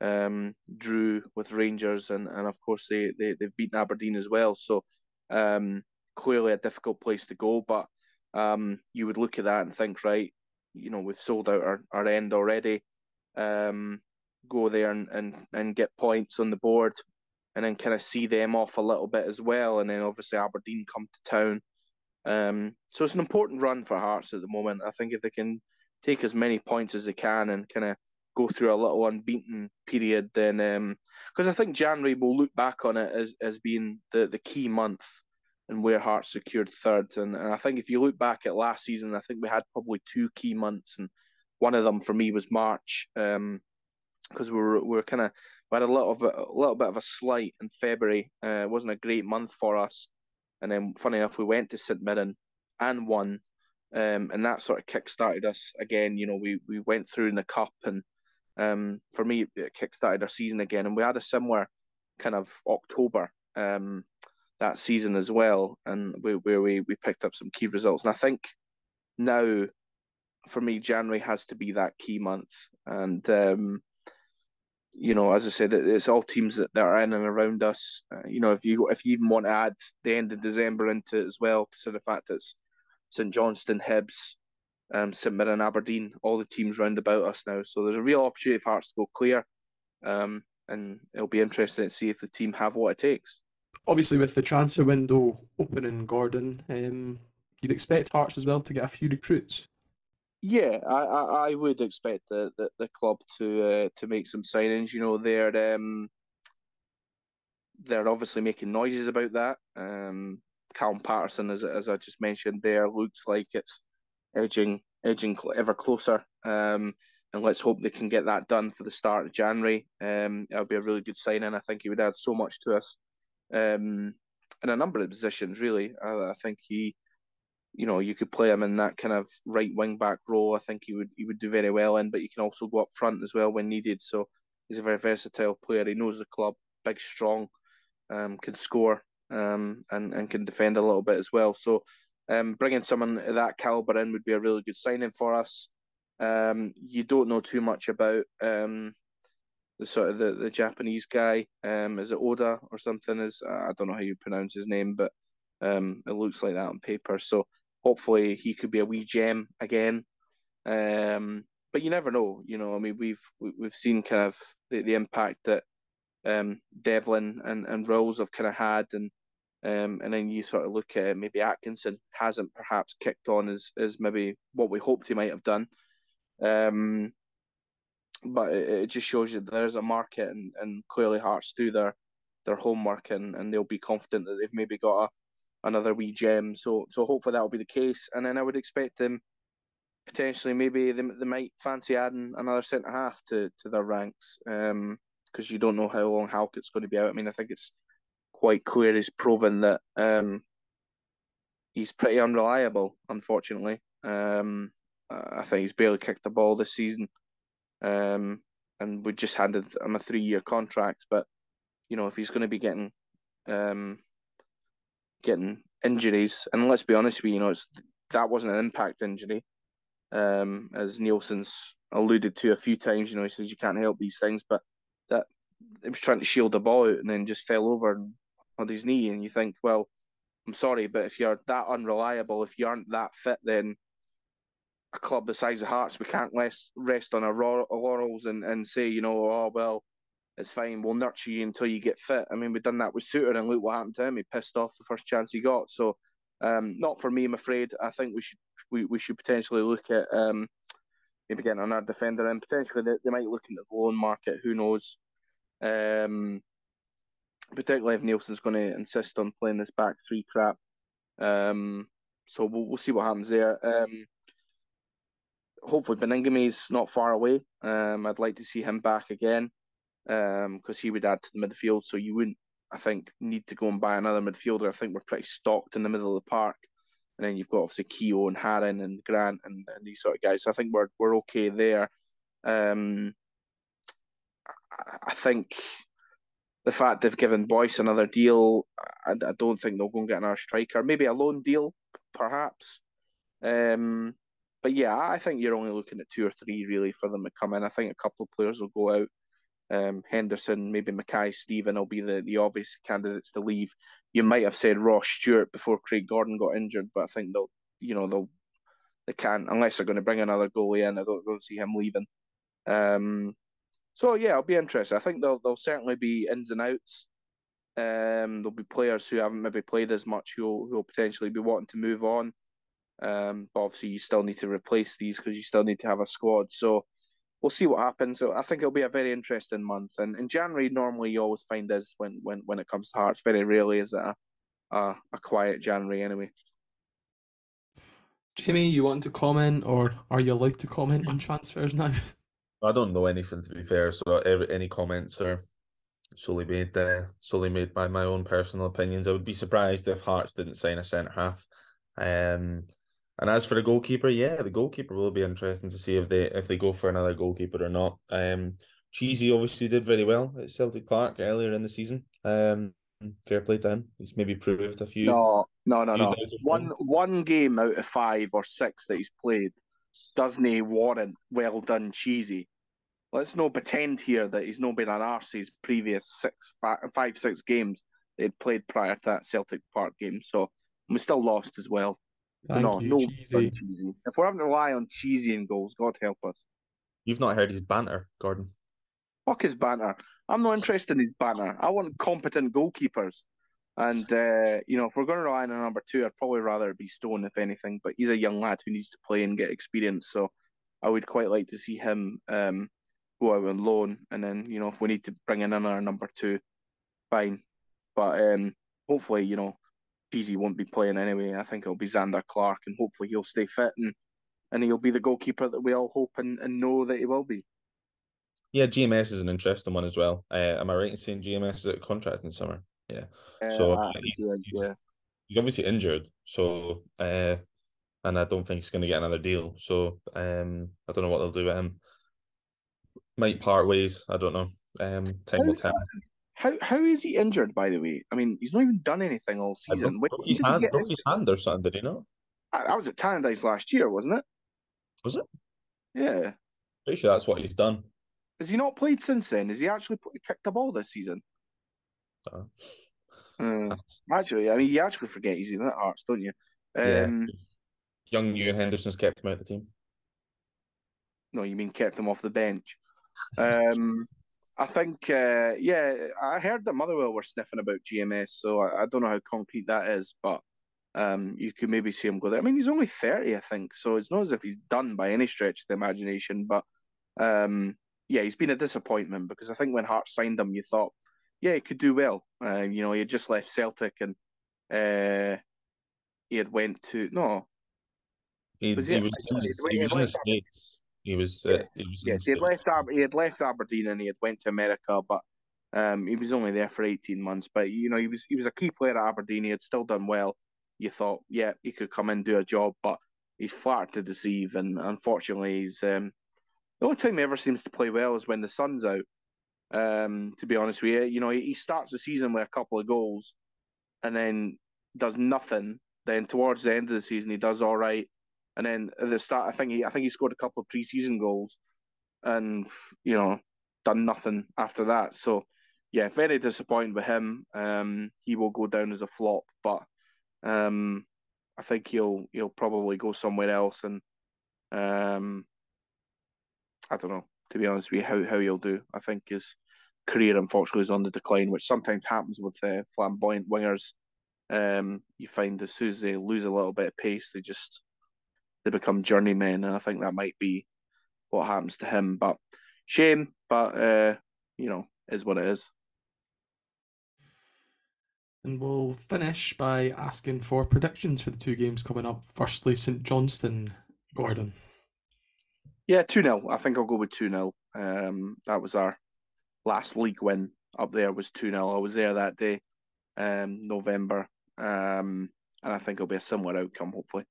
um, drew with Rangers, and, and of course they, they they've beaten Aberdeen as well. So um, clearly a difficult place to go, but um, you would look at that and think, right, you know, we've sold out our, our end already. Um, go there and, and, and get points on the board and then kind of see them off a little bit as well. And then obviously Aberdeen come to town. Um, so it's an important run for Hearts at the moment. I think if they can take as many points as they can and kind of go through a little unbeaten period, then because um, I think January will look back on it as, as being the, the key month and where Hearts secured third. And, and I think if you look back at last season, I think we had probably two key months, and one of them for me was March, because um, we were we were kind of we had a little bit a little bit of a slight in February. Uh, it wasn't a great month for us, and then funny enough, we went to St Mirren and won. Um, and that sort of kick-started us again. You know, we, we went through in the cup, and um, for me, it kick-started our season again. And we had a similar kind of October um, that season as well, and we, where we we picked up some key results. And I think now, for me, January has to be that key month. And um, you know, as I said, it's all teams that, that are in and around us. Uh, you know, if you if you even want to add the end of December into it as well, consider the fact it's St Johnstone, Hibs, um, St Mirren, Aberdeen, all the teams round about us now. So there's a real opportunity for Hearts to go clear, um, and it'll be interesting to see if the team have what it takes obviously with the transfer window opening, Gordon, um, you'd expect Hearts as well to get a few recruits. Yeah, I, I, I would expect the, the, the club to uh, to make some signings. You know, they're um, they're obviously making noises about that. Um, Callum Paterson, as as I just mentioned, there looks like it's edging edging ever closer. Um, and let's hope they can get that done for the start of January. Um, it'll be a really good signing. I think he would add so much to us um, in a number of positions. Really, I, I, think he, you know, you could play him in that kind of right wing back role. I think he would he would do very well in, but you can also go up front as well when needed. So he's a very versatile player. He knows the club, big, strong, um, can score, um, and and can defend a little bit as well. So. Um, bringing someone of that caliber in would be a really good signing for us. Um, you don't know too much about um, the sort of the, the Japanese guy. Um, is it Oda or something? Is I don't know how you pronounce his name, but um, it looks like that on paper. So hopefully he could be a wee gem again. Um, but you never know. You know, I mean, we've we've seen kind of the, the impact that um Devlin and and Rowles have kind of had, and um, and then you sort of look at maybe Atkinson hasn't perhaps kicked on as as maybe what we hoped he might have done. Um, but it, it just shows you there's a market, and, and clearly Hearts do their their homework, and, and they'll be confident that they've maybe got a, another wee gem. So so hopefully that will be the case, and then I would expect them potentially maybe they, they might fancy adding another centre half to, to their ranks because um, you don't know how long Halkett's going to be out. I mean, I think it's quite clear he's proven that um, he's pretty unreliable, unfortunately. Um, I think he's barely kicked the ball this season. Um, and we just handed him a three year contract. But you know, if he's going to be getting um, getting injuries, and let's be honest with you, you know, it's that wasn't an impact injury, um, as Neilson's alluded to a few times. You know, he says you can't help these things, but that he was trying to shield the ball out and then just fell over on his knee, and you think, well, I'm sorry, but if you're that unreliable, if you aren't that fit, then a club the size of Hearts, we can't rest rest on our laurels and, and say, you know, oh well, it's fine. We'll nurture you until you get fit. I mean, we've done that with Souttar, and look what happened to him. He pissed off the first chance he got. So, um, not for me, I'm afraid. I think we should we, we should potentially look at um, maybe getting another defender, and potentially they, they might look into the loan market. Who knows? Um, particularly if Neilson's going to insist on playing this back three crap. Um, so we'll we'll see what happens there. Um, hopefully Baningime's not far away. Um, I'd like to see him back again. Um, because he would add to the midfield, so you wouldn't, I think, need to go and buy another midfielder. I think we're pretty stocked in the middle of the park, and then you've got obviously Keogh and Haring and Grant and, and these sort of guys. So I think we're we're okay there. Um, I think the fact they've given Boyce another deal, I, I don't think they'll go and get another striker. Maybe a loan deal, perhaps. Um, but yeah, I think you're only looking at two or three really for them to come in. I think a couple of players will go out. Um, Henderson, maybe Mackay Steven will be the, the obvious candidates to leave. You might have said Ross Stewart before Craig Gordon got injured, but I think they'll, you know, they'll they can't unless they're going to bring another goalie in. I don't, don't see him leaving. Um, so yeah, it'll be interesting. I think there'll there'll certainly be ins and outs. Um, there'll be players who haven't maybe played as much who who'll potentially be wanting to move on. Um, but obviously you still need to replace these because you still need to have a squad. So we'll see what happens. So I think it'll be a very interesting month. And in January, normally you always find this when when when it comes to Hearts. Very rarely is it a a, a quiet January anyway. Jamie, you want to comment, or are you allowed to comment on transfers now? I don't know anything to be fair, so every, any comments are solely made uh, solely made by my own personal opinions. I would be surprised if Hearts didn't sign a centre half. Um, and as for the goalkeeper, yeah, the goalkeeper will be interesting to see if they if they go for another goalkeeper or not. Um, Cheesy obviously did very well at Celtic Park earlier in the season. Um, fair play to him. He's maybe proved a few. No, no, no, no. One one game out of five or six that he's played doesn't he warrant well done Cheesy let's not pretend here that he's not been an arse his previous six, five, five six games they'd played prior to that Celtic Park game. So we still lost as well. Thank no, you, no cheesy. cheesy. If we're having to rely on cheesy and goals, God help us. You've not heard his banter, Gordon. Fuck his banter. I'm not interested in his banter. I want competent goalkeepers. And uh, you know, if we're going to rely on a number two, I'd probably rather it be Stone if anything. But he's a young lad who needs to play and get experience. So I would quite like to see him um, go out on loan, and then you know if we need to bring in another number two, fine. But um, hopefully, you know, Peasy won't be playing anyway. I think it'll be Zander Clark, and hopefully he'll stay fit and and he'll be the goalkeeper that we all hope and, and know that he will be. Yeah, GMS is an interesting one as well. Uh, am I right in saying GMS is a contract in summer? Yeah. Uh, so he, he's, yeah. he's obviously injured. So uh, and I don't think he's going to get another deal. So um, I don't know what they'll do with him might part ways. I don't know. Um, time how, will tell. How how is he injured? By the way, I mean he's not even done anything all season. Broke, his hand, broke his hand or something. Did he not? I, I was at Tannadice last year, wasn't it? Was it? Yeah. Pretty sure that's what he's done. Has he not played since then? Has he actually kicked the ball this season? Uh, uh, actually, I mean, you actually forget he's in that arts, don't you? Um, yeah. Young Euan Henderson's kept him out of the team. No, you mean kept him off the bench? Um, I think, uh, yeah, I heard that Motherwell were sniffing about GMS, so I, I don't know how concrete that is, but um, you could maybe see him go there. I mean, he's only 30, I think, so it's not as if he's done by any stretch of the imagination, but um, yeah, he's been a disappointment because I think when Hart signed him, you thought, yeah, he could do well. Uh, you know, he had just left Celtic and uh, he had went to, no. He, was he, he was, he was, he was in. He was. Uh, he was yes, he had left. Aber- he had left Aberdeen and he had went to America, but um, he was only there for eighteen months. But you know, he was he was a key player at Aberdeen. He had still done well. You thought, yeah, he could come and do a job, but he's flat to deceive, and unfortunately, he's um, the only time he ever seems to play well is when the sun's out. Um, to be honest with you, you know, he, he starts the season with a couple of goals, and then does nothing. Then towards the end of the season, he does all right and then at the start, I think he I think he scored a couple of preseason goals, and you know, done nothing after that. So yeah, very disappointed with him. Um, he will go down as a flop, but um, I think he'll he'll probably go somewhere else, and um, I don't know. To be honest with you, how how he'll do, I think his career unfortunately is on the decline, which sometimes happens with uh, flamboyant wingers. Um, you find as soon as they lose a little bit of pace, they just they become journeymen, and I think that might be what happens to him. But shame, but uh, you know, is what it is. And we'll finish by asking for predictions for the two games coming up. Firstly, St Johnstone, Gordon. Yeah, 2 0. I think I'll go with 2 0. Um, that was our last league win up there, was 2 0. I was there that day, um, November. Um, and I think it'll be a similar outcome, hopefully.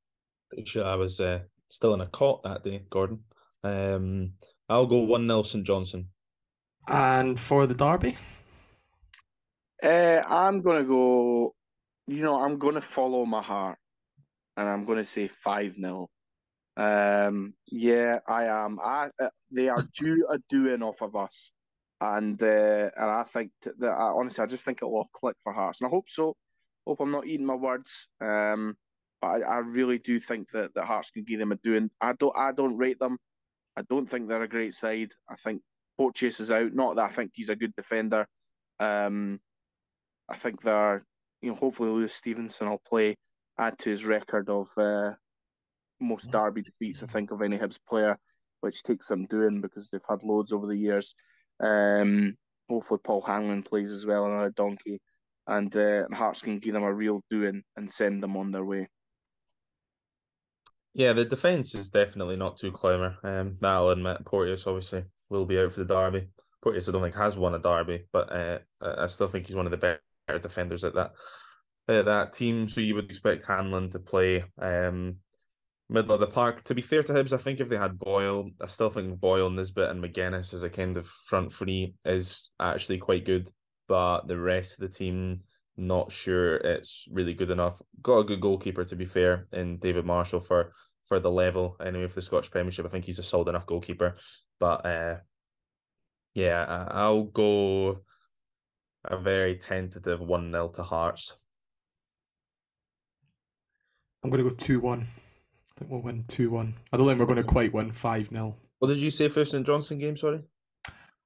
Pretty sure I was uh, still in a cot that day, Gordon. Um, I'll go 1 0 St Johnstone. And for the derby? Uh, I'm going to go, you know, I'm going to follow my heart and I'm going to say 5 0. Um, yeah, I am. I uh, they are due a doing off of us, and uh, and I think that I, honestly, I just think it will click for Hearts, and I hope so. Hope I'm not eating my words. Um, but I, I really do think that that Hearts can give them a doing. I don't. I don't rate them. I don't think they're a great side. I think Porteous is out. Not that I think he's a good defender. Um, I think they're, you know, hopefully Lewis Stevenson will play, add to his record of uh, most derby defeats I think of any Hibs player, which takes some doing because they've had loads over the years. Um, hopefully Paul Hanlon plays as well, another donkey, and uh, Hearts can give them a real doing and send them on their way. Yeah, the defence is definitely not too climber. Um, that'll admit Porteous obviously will be out for the derby. Porteous I don't think has won a derby, but uh, I still think he's one of the better defenders at that at that team. So you would expect Hanlon to play. Um, middle of the park. To be fair to Hibs, I think if they had Boyle, I still think Boyle, Nisbet, and Magennis as a kind of front three is actually quite good. But the rest of the team, not sure it's really good enough. Got a good goalkeeper to be fair in David Marshall for for the level anyway for the Scottish Premiership. I think he's a solid enough goalkeeper. But uh, yeah, I'll go a very tentative one 0 to Hearts. I'm going to go two one. I think we'll win 2 1. I don't think we're going to quite win 5 0. What did you say for St Johnstone game? Sorry?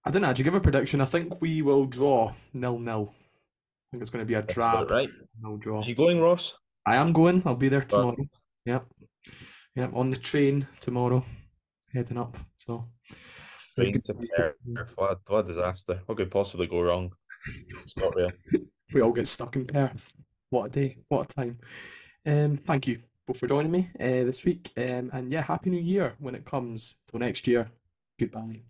I don't actually give a prediction. I think we will draw nil nil. I think it's going to be a drab right. No draw. Are you going, Ross? I am going. I'll be there tomorrow. Yep. Yep. On the train tomorrow, heading up. So. Train to Perth. What, what a disaster. What could possibly go wrong? It's not real. we all get stuck in Perth. What a day. What a time. Um, thank you both for joining me uh, this week. Um, and yeah, Happy New Year when it comes till next year. Goodbye.